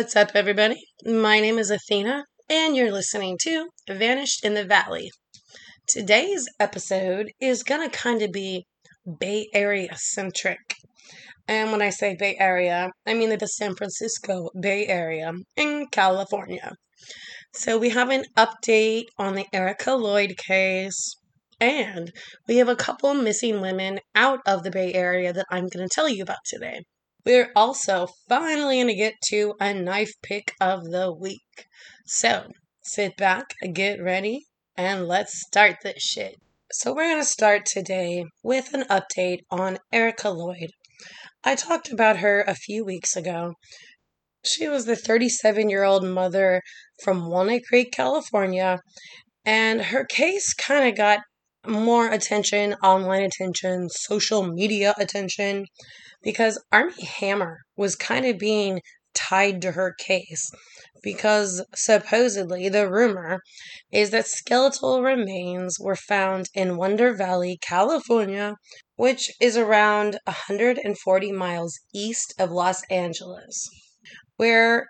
What's up, everybody? My name is Athena, and you're listening to Vanished in the Valley. Today's episode is going to kind of be Bay Area centric. And when I say Bay Area, I mean the San Francisco Bay Area in California. So we have an update on the Erica Lloyd case, and we have a couple missing women out of the Bay Area that I'm going to tell you about today. We're also finally going to get to a knife pick of the week. So sit back, get ready, and let's start this shit. So, we're going to start today with an update on Erica Lloyd. I talked about her a few weeks ago. She was the 37 year old mother from Walnut Creek, California, and her case kind of got more attention, online attention, social media attention because Armie Hammer was kind of being tied to her case because supposedly the rumor is that skeletal remains were found in Wonder Valley, California, which is around 140 miles east of Los Angeles, where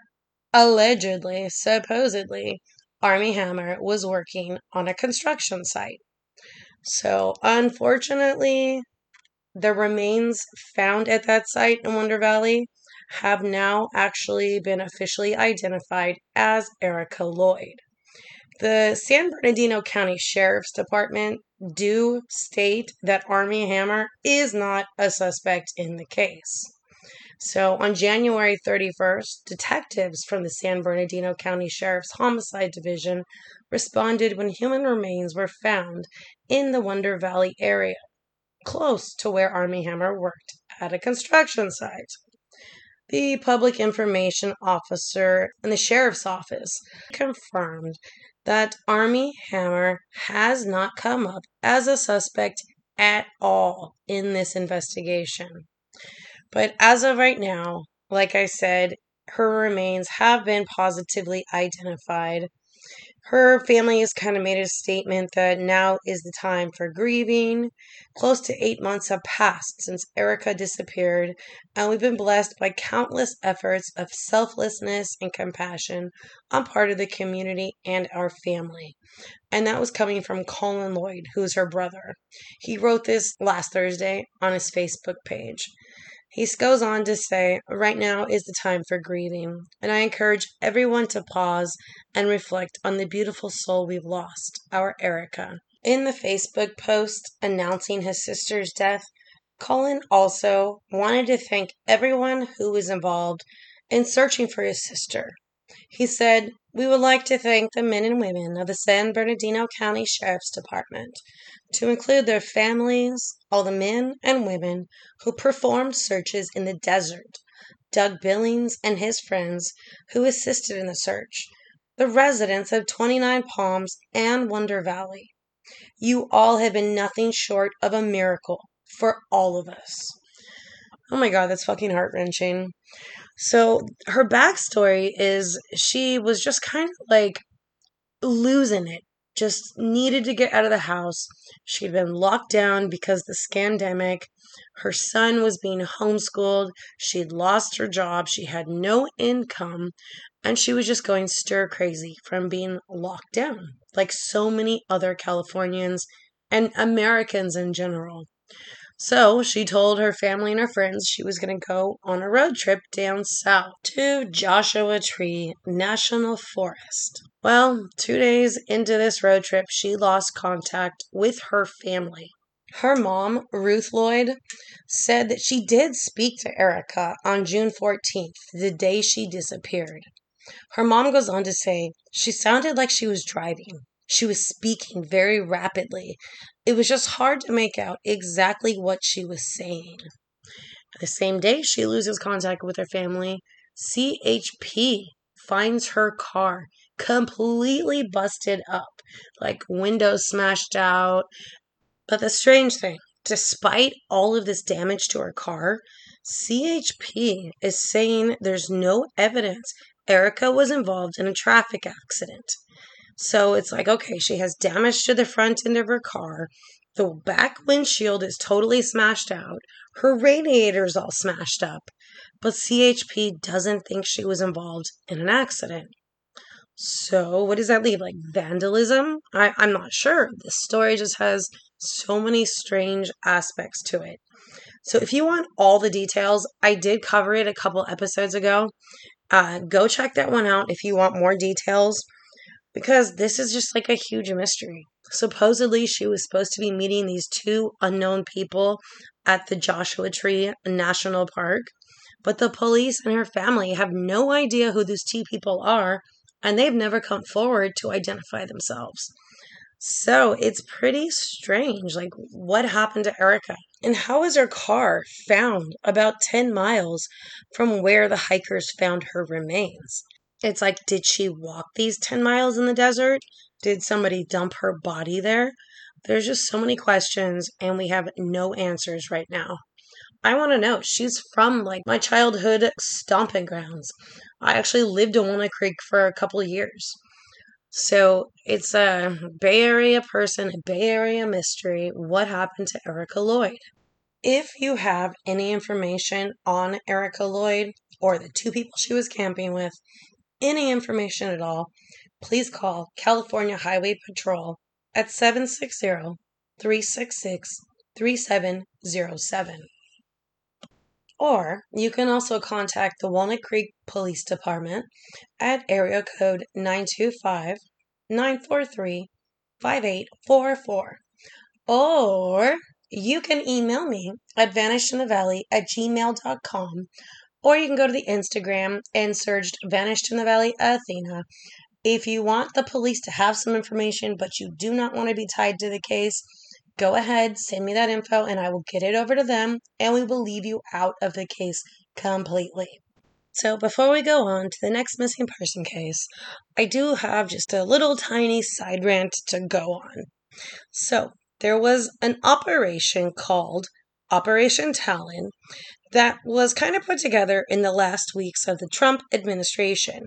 allegedly, supposedly, Armie Hammer was working on a construction site. So, unfortunately, the remains found at that site in Wonder Valley have now actually been officially identified as Erica Lloyd. The San Bernardino County Sheriff's Department do state that Armie Hammer is not a suspect in the case. So on January 31st, detectives from the San Bernardino County Sheriff's Homicide Division responded when human remains were found in the Wonder Valley area close to where Armie Hammer worked at a construction site. The public information officer in the sheriff's office confirmed that Armie Hammer has not come up as a suspect at all in this investigation. But as of right now, like I said, her remains have been positively identified her family has kind of made a statement that now is the time for grieving. Close to eight months have passed since Erica disappeared, and we've been blessed by countless efforts of selflessness and compassion on part of the community and our family. And that was coming from Colin Lloyd, who's her brother. He wrote this last Thursday on his Facebook page. He goes on to say, Right now is the time for grieving, and I encourage everyone to pause and reflect on the beautiful soul we've lost, our Erica. In the Facebook post announcing his sister's death, Colin also wanted to thank everyone who was involved in searching for his sister. He said, We would like to thank the men and women of the San Bernardino County Sheriff's Department to include their families, all the men and women who performed searches in the desert, Doug Billings and his friends who assisted in the search, the residents of 29 Palms and Wonder Valley. You all have been nothing short of a miracle for all of us. Oh my god, that's fucking heart wrenching. So, her backstory is she was just kind of like losing it just needed to get out of the house. She'd been locked down because the scandemic. Her son was being homeschooled. She'd lost her job. She had no income. And she was just going stir crazy from being locked down, like so many other Californians and Americans in general. So she told her family and her friends she was going to go on a road trip down south to Joshua Tree National Forest. Well, two days into this road trip, she lost contact with her family. Her mom, Ruth Lloyd, said that she did speak to Erica on June 14th, the day she disappeared. Her mom goes on to say she sounded like she was driving. She was speaking very rapidly. It was just hard to make out exactly what she was saying. The same day she loses contact with her family, CHP finds her car completely busted up, like windows smashed out. But the strange thing, despite all of this damage to her car, CHP is saying there's no evidence Erica was involved in a traffic accident. So it's like, okay, she has damage to the front end of her car, The back windshield is totally smashed out. Her radiator's all smashed up. But CHP doesn't think she was involved in an accident. So, what does that leave? Like vandalism? I, I'm not sure. This story just has so many strange aspects to it. So, if you want all the details, I did cover it a couple episodes ago. Uh, go check that one out if you want more details because this is just like a huge mystery. Supposedly, she was supposed to be meeting these two unknown people at the Joshua Tree National Park, but the police and her family have no idea who these two people are, and they've never come forward to identify themselves. So it's pretty strange. Like, what happened to Erica? And how was her car found about 10 miles from where the hikers found her remains? It's like, did she walk these 10 miles in the desert? Did somebody dump her body there? There's just so many questions, and we have no answers right now. I want to know. She's from like my childhood stomping grounds. I actually lived in Walnut Creek for a couple years. So it's a Bay Area person, a Bay Area mystery. What happened to Erica Lloyd? If you have any information on Erica Lloyd or the two people she was camping with, any information at all, please call California Highway Patrol at 760 366 3707. Or you can also contact the Walnut Creek Police Department at area code 925 943 5844. Or you can email me at vanishedinthevalley at gmail.com. Or you can go to the Instagram and search Vanished in the Valley Athena. If you want the police to have some information, but you do not want to be tied to the case, go ahead, send me that info, and I will get it over to them, and we will leave you out of the case completely. So, before we go on to the next missing person case, I do have just a little tiny side rant to go on. So, there was an operation called Operation Talon that was kind of put together in the last weeks of the Trump administration.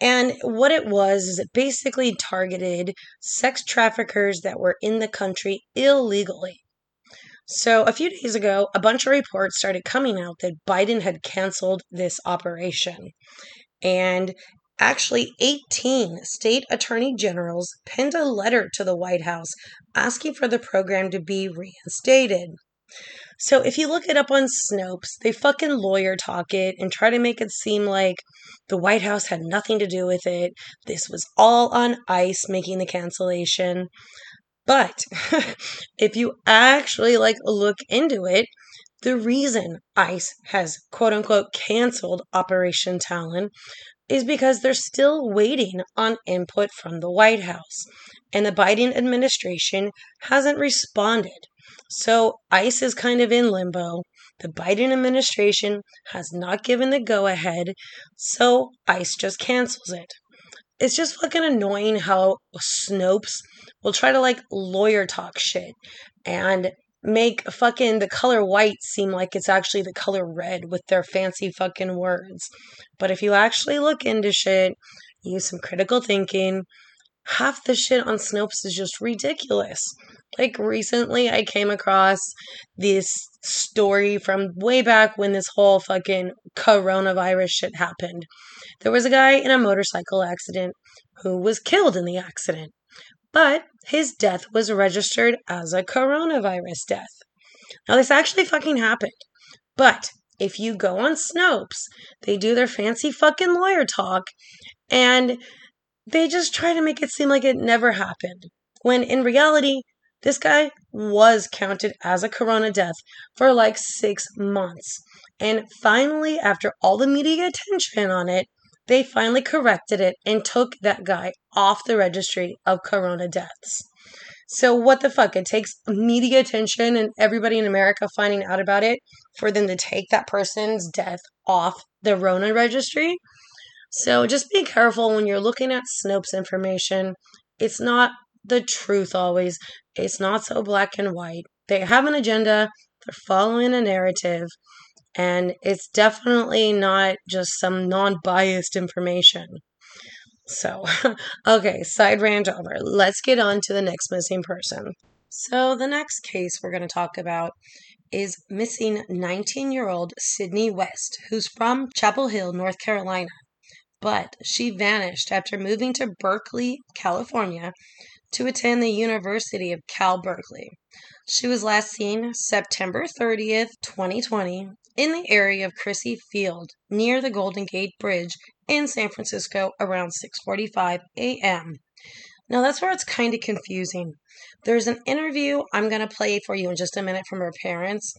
And what it was is it basically targeted sex traffickers that were in the country illegally. So, a few days ago, a bunch of reports started coming out that Biden had canceled this operation. And actually, 18 state attorney generals penned a letter to the White House asking for the program to be reinstated. So if you look it up on Snopes, they fucking lawyer talk it and try to make it seem like the White House had nothing to do with it. This was all on ICE making the cancellation. But if you actually like look into it, the reason ICE has quote unquote canceled Operation Talon is because they're still waiting on input from the White House. And the Biden administration hasn't responded. So ICE is kind of in limbo. The Biden administration has not given the go ahead, so ICE just cancels it. It's just fucking annoying how Snopes will try to like lawyer talk shit and make fucking the color white seem like it's actually the color red with their fancy fucking words. But if you actually look into shit, use some critical thinking, half the shit on Snopes is just ridiculous. Like recently, I came across this story from way back when this whole fucking coronavirus shit happened. There was a guy in a motorcycle accident who was killed in the accident, but his death was registered as a coronavirus death. Now, this actually fucking happened, but if you go on Snopes, they do their fancy fucking lawyer talk and they just try to make it seem like it never happened. When in reality, this guy was counted as a corona death for like six months. And finally, after all the media attention on it, they finally corrected it and took that guy off the registry of corona deaths. So, what the fuck? It takes media attention and everybody in America finding out about it for them to take that person's death off the Rona registry. So, just be careful when you're looking at Snopes information. It's not the truth always. It's not so black and white. They have an agenda, they're following a narrative, and it's definitely not just some non biased information. So, okay, side rant over. Let's get on to the next missing person. So, the next case we're going to talk about is missing 19 year old Sydney West, who's from Chapel Hill, North Carolina. But she vanished after moving to Berkeley, California to attend the University of Cal Berkeley. She was last seen September 30th, 2020, in the area of Crissy Field near the Golden Gate Bridge in San Francisco around 6:45 a.m. Now that's where it's kind of confusing. There's an interview I'm going to play for you in just a minute from her parents,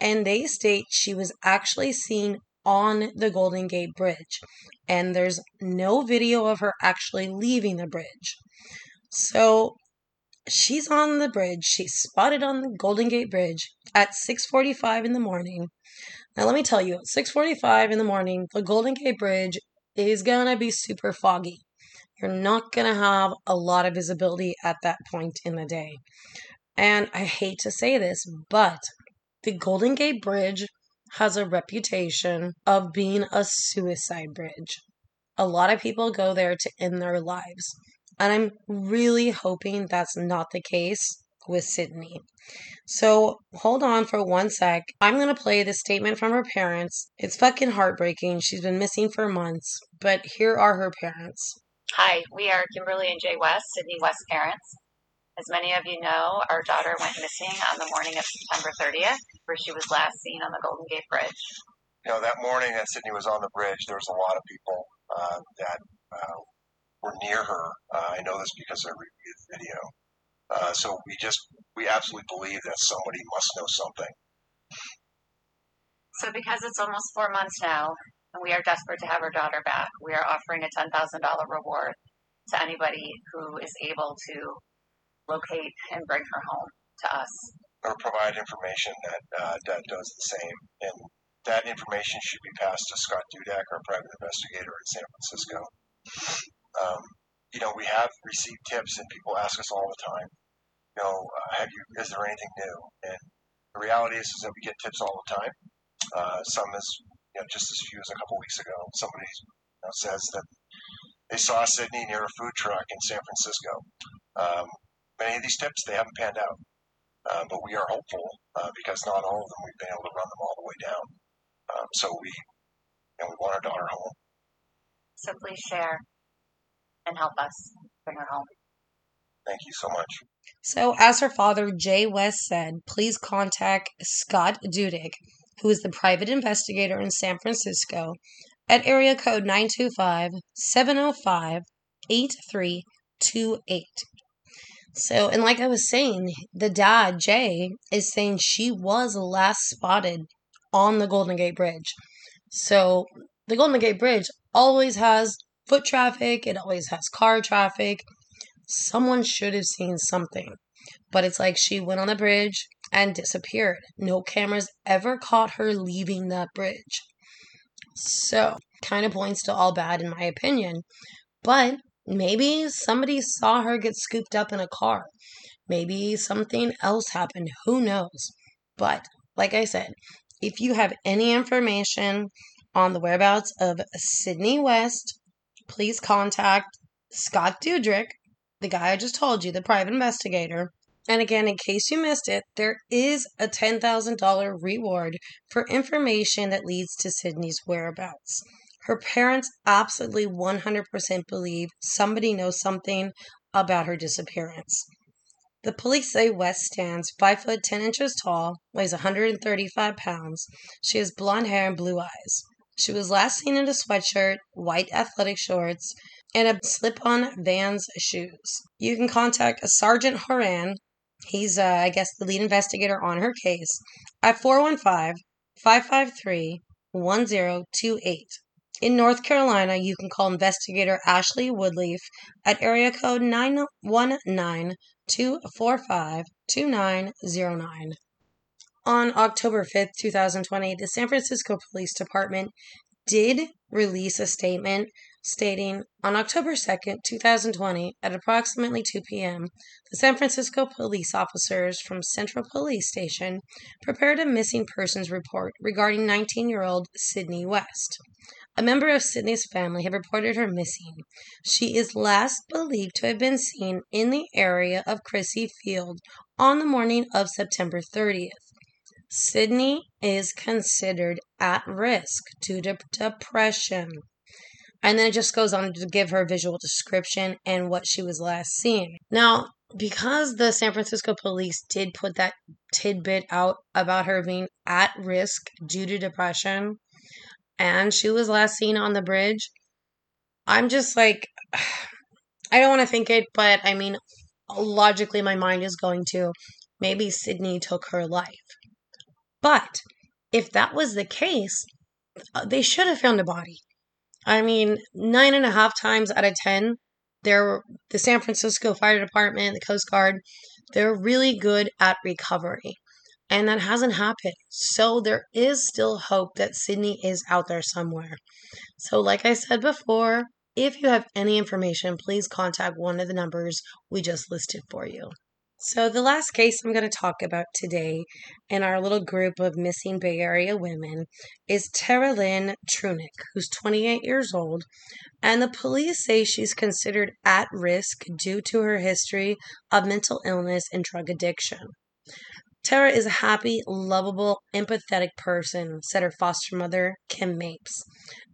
and they state she was actually seen on the Golden Gate Bridge, and there's no video of her actually leaving the bridge. So she's on the bridge. She's spotted on the Golden Gate Bridge at 6:45 in the morning. Now let me tell you, at 6:45 in the morning, the Golden Gate Bridge is going to be super foggy. You're not going to have a lot of visibility at that point in the day. And I hate to say this, but the Golden Gate Bridge has a reputation of being a suicide bridge. A lot of people go there to end their lives. And I'm really hoping that's not the case with Sydney. So hold on for one sec. I'm going to play the statement from her parents. It's fucking heartbreaking. She's been missing for months, but here are her parents. Hi, we are Kimberly and Jay West, Sydney West parents. As many of you know, our daughter went missing on the morning of September 30th, where she was last seen on the Golden Gate Bridge. You know, that morning that Sydney was on the bridge, there was a lot of people uh, that uh, were near her. Uh, I know this because I reviewed the video. Uh, so we just, we absolutely believe that somebody must know something. So, because it's almost four months now, and we are desperate to have our daughter back. We are offering a $10,000 reward to anybody who is able to locate and bring her home to us. Or provide information that, uh, that does the same. And that information should be passed to Scott Dudak, our private investigator in San Francisco. Um, you know, we have received tips, and people ask us all the time, you know, uh, have you? Is there anything new? And the reality is, is that we get tips all the time. Uh, some is you know, just as few as a couple weeks ago, somebody you know, says that they saw Sydney near a food truck in San Francisco. Um, many of these tips they haven't panned out, uh, but we are hopeful uh, because not all of them we've been able to run them all the way down. Um, so we, know, we want our daughter home. So please share and help us bring her home. Thank you so much. So, as her father, Jay West, said, please contact Scott Dudick who is the private investigator in San Francisco, at area code 925 705 8328. So, and like I was saying, the dad, Jay, is saying she was last spotted on the Golden Gate Bridge. So, the Golden Gate Bridge always has foot traffic, it always has car traffic. Someone should have seen something. But it's like she went on the bridge and disappeared. No cameras ever caught her leaving that bridge. So, kind of points to all bad in my opinion. But maybe somebody saw her get scooped up in a car. Maybe something else happened. Who knows? But, like I said, if you have any information on the whereabouts of Sydney West, please contact Scott Dudrick, the guy I just told you, the private investigator, and again, in case you missed it, there is a $10,000 reward for information that leads to Sydney's whereabouts. Her parents absolutely 100% believe somebody knows something about her disappearance. The police say West stands 5 foot 10 inches tall, weighs 135 pounds. She has blonde hair and blue eyes. She was last seen in a sweatshirt, white athletic shorts, and a slip on Vans shoes. You can contact Sergeant Horan He's, uh, I guess, the lead investigator on her case at 415 553 1028. In North Carolina, you can call investigator Ashley Woodleaf at area code 919 245 2909. On October 5th, 2020, the San Francisco Police Department did release a statement stating on October 2nd, 2020, at approximately 2 p.m., the San Francisco police officers from Central Police Station prepared a missing persons report regarding 19 year old Sydney West. A member of Sydney's family had reported her missing. She is last believed to have been seen in the area of Crissy Field on the morning of September 30th. Sydney is considered at risk due to depression. And then it just goes on to give her visual description and what she was last seen. Now, because the San Francisco police did put that tidbit out about her being at risk due to depression, and she was last seen on the bridge, I'm just like, I don't want to think it, but I mean, logically, my mind is going to maybe Sydney took her life. But if that was the case, uh, they should have found a body. I mean, nine and a half times out of ten, they're the San Francisco Fire Department, the Coast Guard, they're really good at recovery. And that hasn't happened. So there is still hope that Sydney is out there somewhere. So, like I said before, if you have any information, please contact one of the numbers we just listed for you. So, the last case I'm going to talk about today in our little group of missing Bay Area women is Tara Lynn Trunick, who's 28 years old, and the police say she's considered at risk due to her history of mental illness and drug addiction. Tara is a happy, lovable, empathetic person, said her foster mother, Kim Mapes.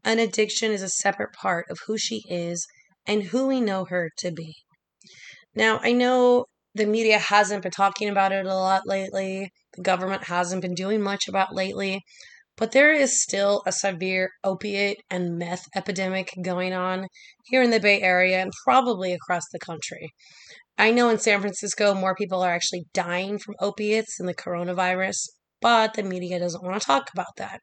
An addiction is a separate part of who she is and who we know her to be. Now, I know the media hasn't been talking about it a lot lately. The government hasn't been doing much about lately. But there is still a severe opiate and meth epidemic going on here in the Bay Area and probably across the country. I know in San Francisco, more people are actually dying from opiates than the coronavirus, but the media doesn't want to talk about that.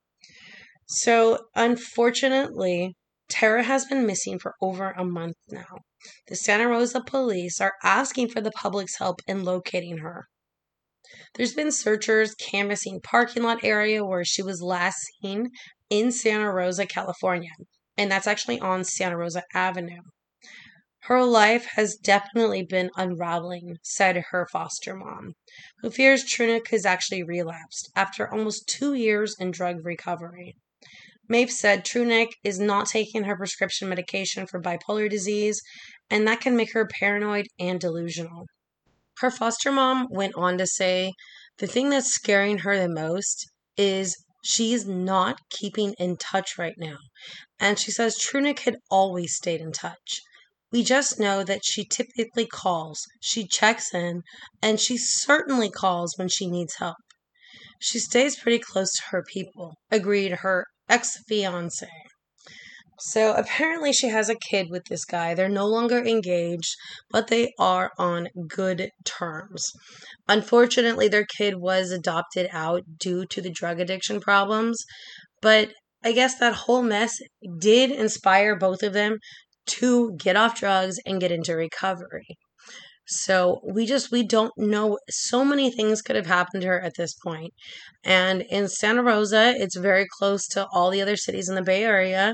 So, unfortunately, Tara has been missing for over a month now. The Santa Rosa police are asking for the public's help in locating her. There's been searchers canvassing parking lot area where she was last seen in Santa Rosa, California, and that's actually on Santa Rosa Avenue. Her life has definitely been unraveling, said her foster mom, who fears Trunick has actually relapsed after almost two years in drug recovery. Mape said Trunick is not taking her prescription medication for bipolar disease, and that can make her paranoid and delusional. Her foster mom went on to say the thing that's scaring her the most is she's not keeping in touch right now. And she says Trunick had always stayed in touch. We just know that she typically calls, she checks in, and she certainly calls when she needs help. She stays pretty close to her people, agreed her ex fiance. So apparently, she has a kid with this guy. They're no longer engaged, but they are on good terms. Unfortunately, their kid was adopted out due to the drug addiction problems, but I guess that whole mess did inspire both of them to get off drugs and get into recovery. So we just we don't know so many things could have happened to her at this point. And in Santa Rosa, it's very close to all the other cities in the Bay Area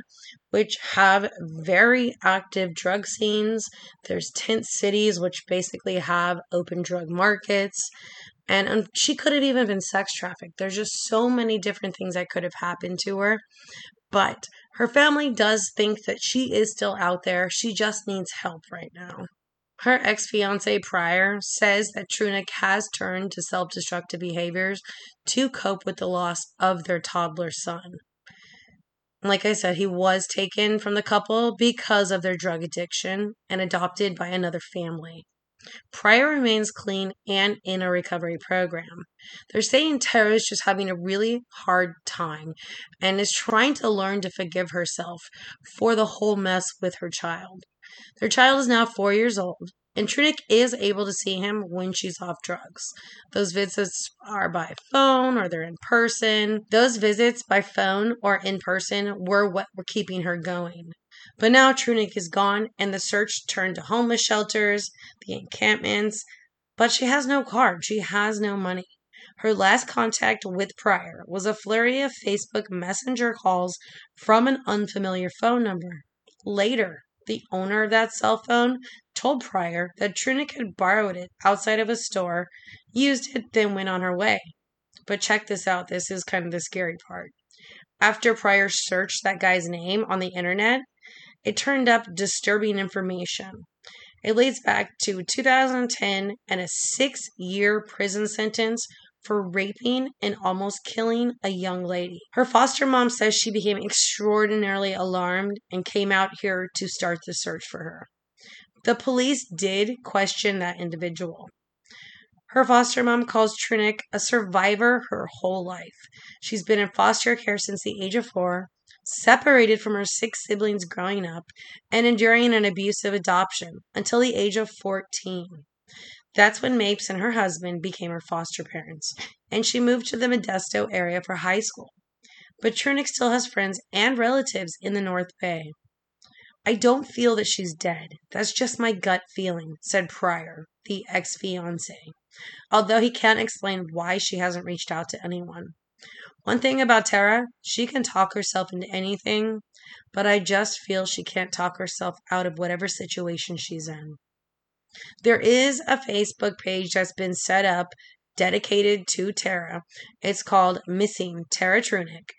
which have very active drug scenes. There's tent cities which basically have open drug markets. And um, she could have even been sex trafficked. There's just so many different things that could have happened to her. But her family does think that she is still out there. She just needs help right now. Her ex fiance Pryor says that Trunick has turned to self destructive behaviors to cope with the loss of their toddler son. Like I said, he was taken from the couple because of their drug addiction and adopted by another family. Pryor remains clean and in a recovery program. They're saying Tara is just having a really hard time and is trying to learn to forgive herself for the whole mess with her child. Their child is now four years old, and Trunick is able to see him when she's off drugs. Those visits are by phone or they're in person. Those visits by phone or in person were what were keeping her going. But now Trunick is gone, and the search turned to homeless shelters, the encampments. But she has no card, she has no money. Her last contact with Pryor was a flurry of Facebook Messenger calls from an unfamiliar phone number. Later, the owner of that cell phone told Pryor that Trunick had borrowed it outside of a store, used it, then went on her way. But check this out this is kind of the scary part. After Pryor searched that guy's name on the internet, it turned up disturbing information. It leads back to 2010 and a six year prison sentence for raping and almost killing a young lady. Her foster mom says she became extraordinarily alarmed and came out here to start the search for her. The police did question that individual. Her foster mom calls Trunick a survivor her whole life. She's been in foster care since the age of four, separated from her six siblings growing up, and enduring an abusive adoption until the age of 14. That's when Mapes and her husband became her foster parents, and she moved to the Modesto area for high school. But Trunick still has friends and relatives in the North Bay. I don't feel that she's dead. That's just my gut feeling, said Pryor, the ex fiance, although he can't explain why she hasn't reached out to anyone. One thing about Tara, she can talk herself into anything, but I just feel she can't talk herself out of whatever situation she's in. There is a Facebook page that's been set up dedicated to Tara. It's called Missing Tara Trunick.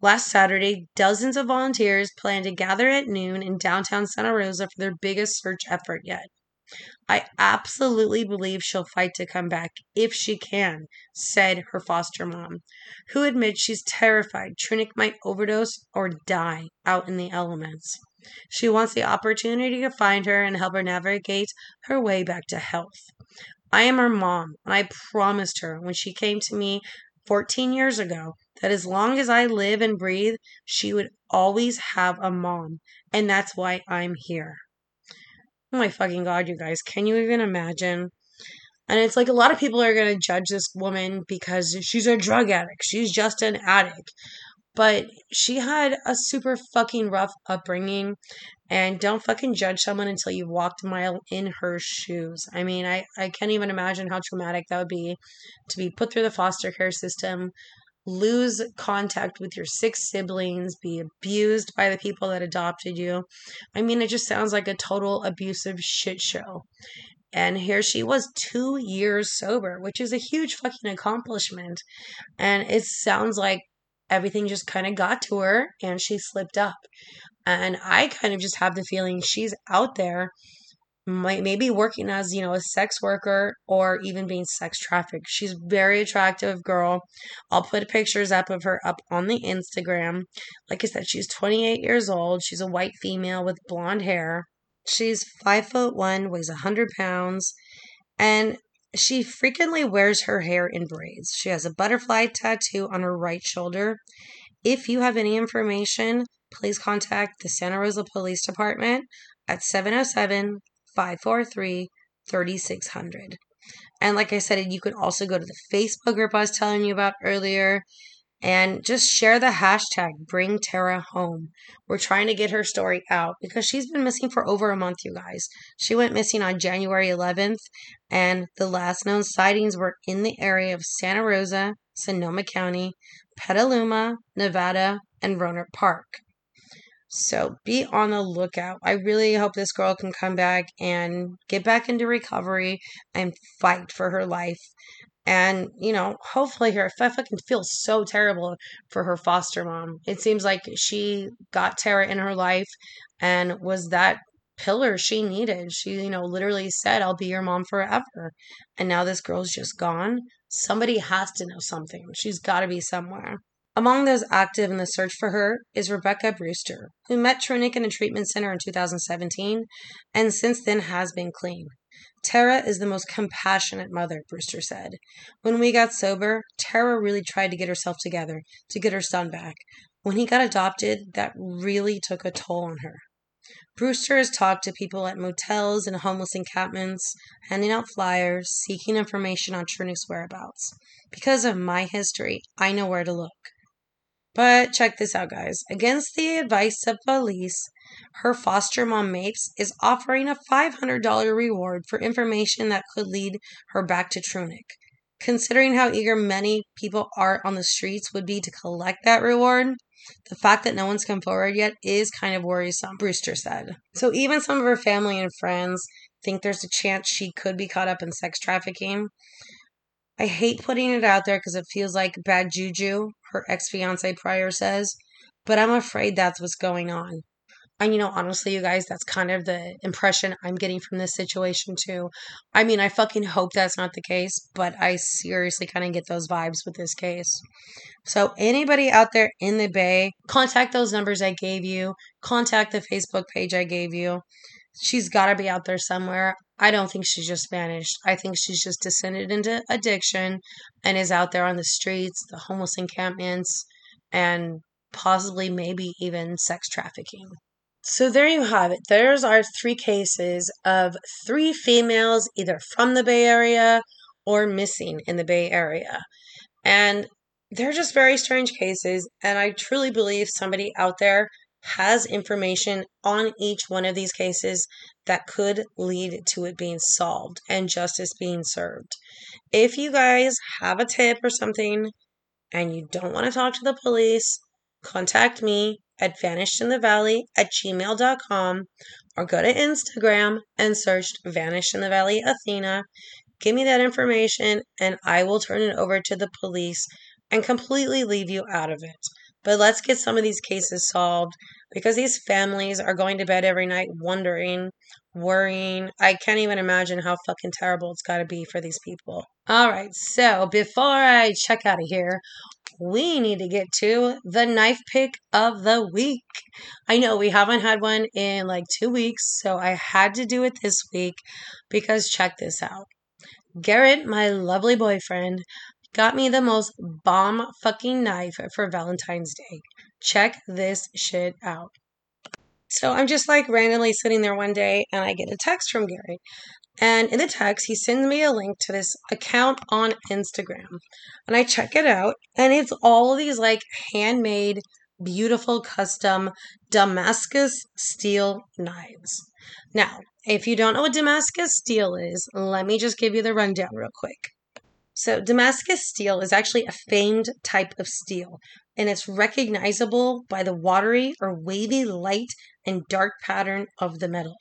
Last Saturday, dozens of volunteers planned to gather at noon in downtown Santa Rosa for their biggest search effort yet. I absolutely believe she'll fight to come back if she can, said her foster mom, who admits she's terrified Trunick might overdose or die out in the elements. She wants the opportunity to find her and help her navigate her way back to health. I am her mom, and I promised her when she came to me 14 years ago that as long as I live and breathe, she would always have a mom. And that's why I'm here. Oh my fucking god, you guys. Can you even imagine? And it's like a lot of people are going to judge this woman because she's a drug addict. She's just an addict. But she had a super fucking rough upbringing. And don't fucking judge someone until you've walked a mile in her shoes. I mean, I, I can't even imagine how traumatic that would be to be put through the foster care system, lose contact with your six siblings, be abused by the people that adopted you. I mean, it just sounds like a total abusive shit show. And here she was, two years sober, which is a huge fucking accomplishment. And it sounds like everything just kind of got to her and she slipped up. And I kind of just have the feeling she's out there might maybe working as you know a sex worker or even being sex trafficked. She's very attractive girl. I'll put pictures up of her up on the instagram. Like i said she's 28 years old. She's a white female with blonde hair. She's five foot one weighs 100 pounds and she frequently wears her hair in braids. She has a butterfly tattoo on her right shoulder. If you have any information please contact the santa rosa police department at 707 543 3600. And like I said, you can also go to the Facebook group I was telling you about earlier and just share the hashtag bring Tara home. We're trying to get her story out because she's been missing for over a month, you guys. She went missing on January 11th, and the last known sightings were in the area of Santa Rosa, Sonoma County, Petaluma, Novato, and Rohnert Park. So be on the lookout. I really hope this girl can come back and get back into recovery and fight for her life. And, you know, hopefully her, I fucking feel so terrible for her foster mom. It seems like she got Tara in her life and was that pillar she needed. She, you know, literally said, I'll be your mom forever. And now this girl's just gone. Somebody has to know something. She's got to be somewhere. Among those active in the search for her is Rebecca Brewster, who met Trunick in a treatment center in 2017 and since then has been clean. Tara is the most compassionate mother, Brewster said. When we got sober, Tara really tried to get herself together to get her son back. When he got adopted, that really took a toll on her. Brewster has talked to people at motels and homeless encampments, handing out flyers, seeking information on Trunick's whereabouts. Because of my history, I know where to look. But check this out, guys. Against the advice of police, her foster mom Mapes is offering a $500 reward for information that could lead her back to Trunick. Considering how eager many people are on the streets would be to collect that reward, the fact that no one's come forward yet is kind of worrisome, Brewster said. So even some of her family and friends think there's a chance she could be caught up in sex trafficking. I hate putting it out there because it feels like bad juju, her ex fiance Pryor says, but I'm afraid that's what's going on. And you know, honestly, you guys, that's kind of the impression I'm getting from this situation too. I mean, I fucking hope that's not the case, but I seriously kind of get those vibes with this case. So, anybody out there in the Bay, contact those numbers I gave you, contact the Facebook page I gave you. She's got to be out there somewhere. I don't think she's just vanished. I think she's just descended into addiction and is out there on the streets, the homeless encampments, and possibly maybe even sex trafficking. So there you have it. There's our three cases of three females either from the Bay Area or missing in the Bay Area. And they're just very strange cases. And I truly believe somebody out there has information on each one of these cases that could lead to it being solved and justice being served. If you guys have a tip or something and you don't want to talk to the police, contact me at vanishedinthevalley at gmail.com or go to Instagram and search Vanished in the Valley Athena. Give me that information and I will turn it over to the police and completely leave you out of it. But let's get some of these cases solved because these families are going to bed every night wondering, worrying. I can't even imagine how fucking terrible it's got to be for these people. All right, so before I check out of here, we need to get to the knife pick of the week. I know we haven't had one in like two weeks, so I had to do it this week because check this out. Garrett, my lovely boyfriend, got me the most bomb fucking knife for Valentine's Day. Check this shit out. So I'm just like randomly sitting there one day and I get a text from Gary. And in the text, he sends me a link to this account on Instagram. And I check it out, and it's all these like handmade, beautiful, custom Damascus steel knives. Now, if you don't know what Damascus steel is, let me just give you the rundown real quick. So, Damascus steel is actually a famed type of steel, and it's recognizable by the watery or wavy light and dark pattern of the metal.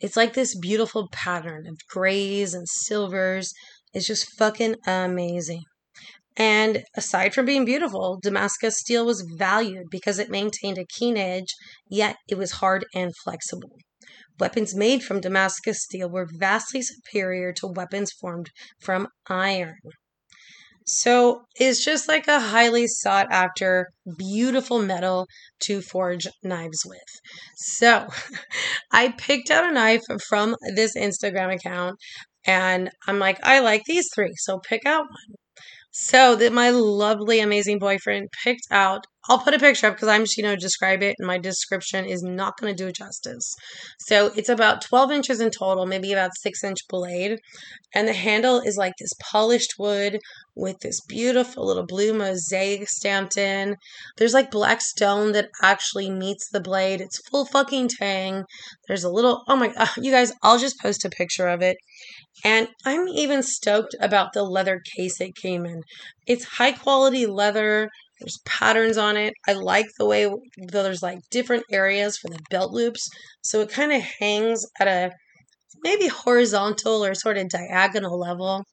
It's like this beautiful pattern of grays and silvers. It's just fucking amazing. And aside from being beautiful, Damascus steel was valued because it maintained a keen edge, yet it was hard and flexible. Weapons made from Damascus steel were vastly superior to weapons formed from iron. So it's just like a highly sought after, beautiful metal to forge knives with. So I picked out a knife from this Instagram account and I'm like, I like these three, so pick out one. So that my lovely, amazing boyfriend picked out. I'll put a picture up because I'm just, you know, describe it, and my description is not going to do justice. So it's about 12 inches in total, maybe about six inch blade, and the handle is like this polished wood with this beautiful little blue mosaic stamped in. There's like black stone that actually meets the blade. It's full fucking tang. There's a little. Oh my, uh, you guys, I'll just post a picture of it. And I'm even stoked about the leather case it came in. It's high quality leather. There's patterns on it. I like the way though there's like different areas for the belt loops. So it kind of hangs at a maybe horizontal or sort of diagonal level.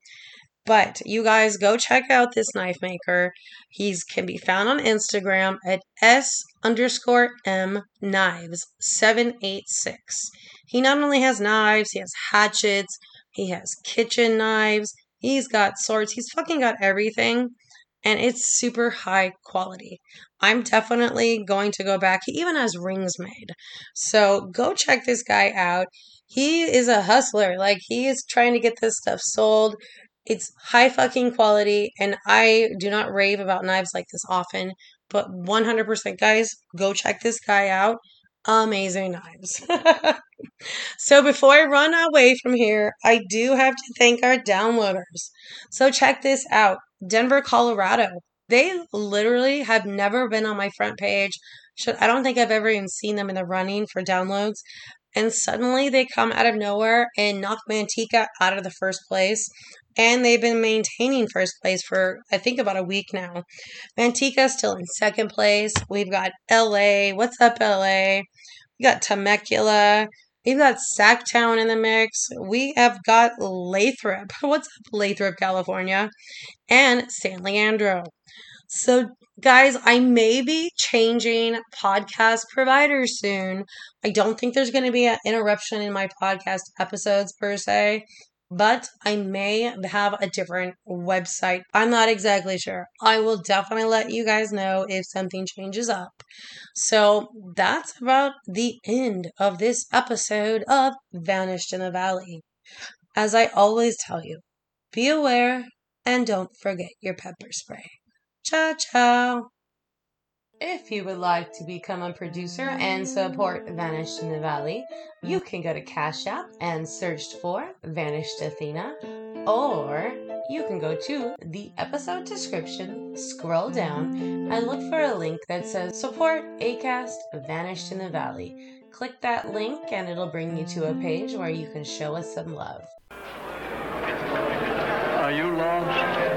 But you guys go check out this knife maker. He's can be found on Instagram at s underscore m knives 786. He not only has knives, he has hatchets, he has kitchen knives. He's got swords. He's fucking got everything. And it's super high quality. I'm definitely going to go back. He even has rings made. So go check this guy out. He is a hustler. Like, he is trying to get this stuff sold. It's high fucking quality. And I do not rave about knives like this often. But 100% guys, go check this guy out. Amazing knives. so before I run away from here, I do have to thank our downloaders. So check this out Denver, Colorado. They literally have never been on my front page. I don't think I've ever even seen them in the running for downloads. And suddenly they come out of nowhere and knock Manteca out of the first place. And they've been maintaining first place for, I think, about a week now. Manteca still in second place. We've got LA. What's up, LA? We got Temecula. We've got Sacktown in the mix. We have got Lathrop. What's up, Lathrop, California? And San Leandro. So, guys, I may be changing podcast providers soon. I don't think there's going to be an interruption in my podcast episodes per se, but I may have a different website. I'm not exactly sure. I will definitely let you guys know if something changes up. So, that's about the end of this episode of Vanished in the Valley. As I always tell you, be aware and don't forget your pepper spray. Ciao, ciao. If you would like to become a producer and support Vanished in the Valley, you can go to Cash App and search for Vanished Athena, or you can go to the episode description, scroll down, and look for a link that says Support ACAST Vanished in the Valley. Click that link and it'll bring you to a page where you can show us some love. Are you lost?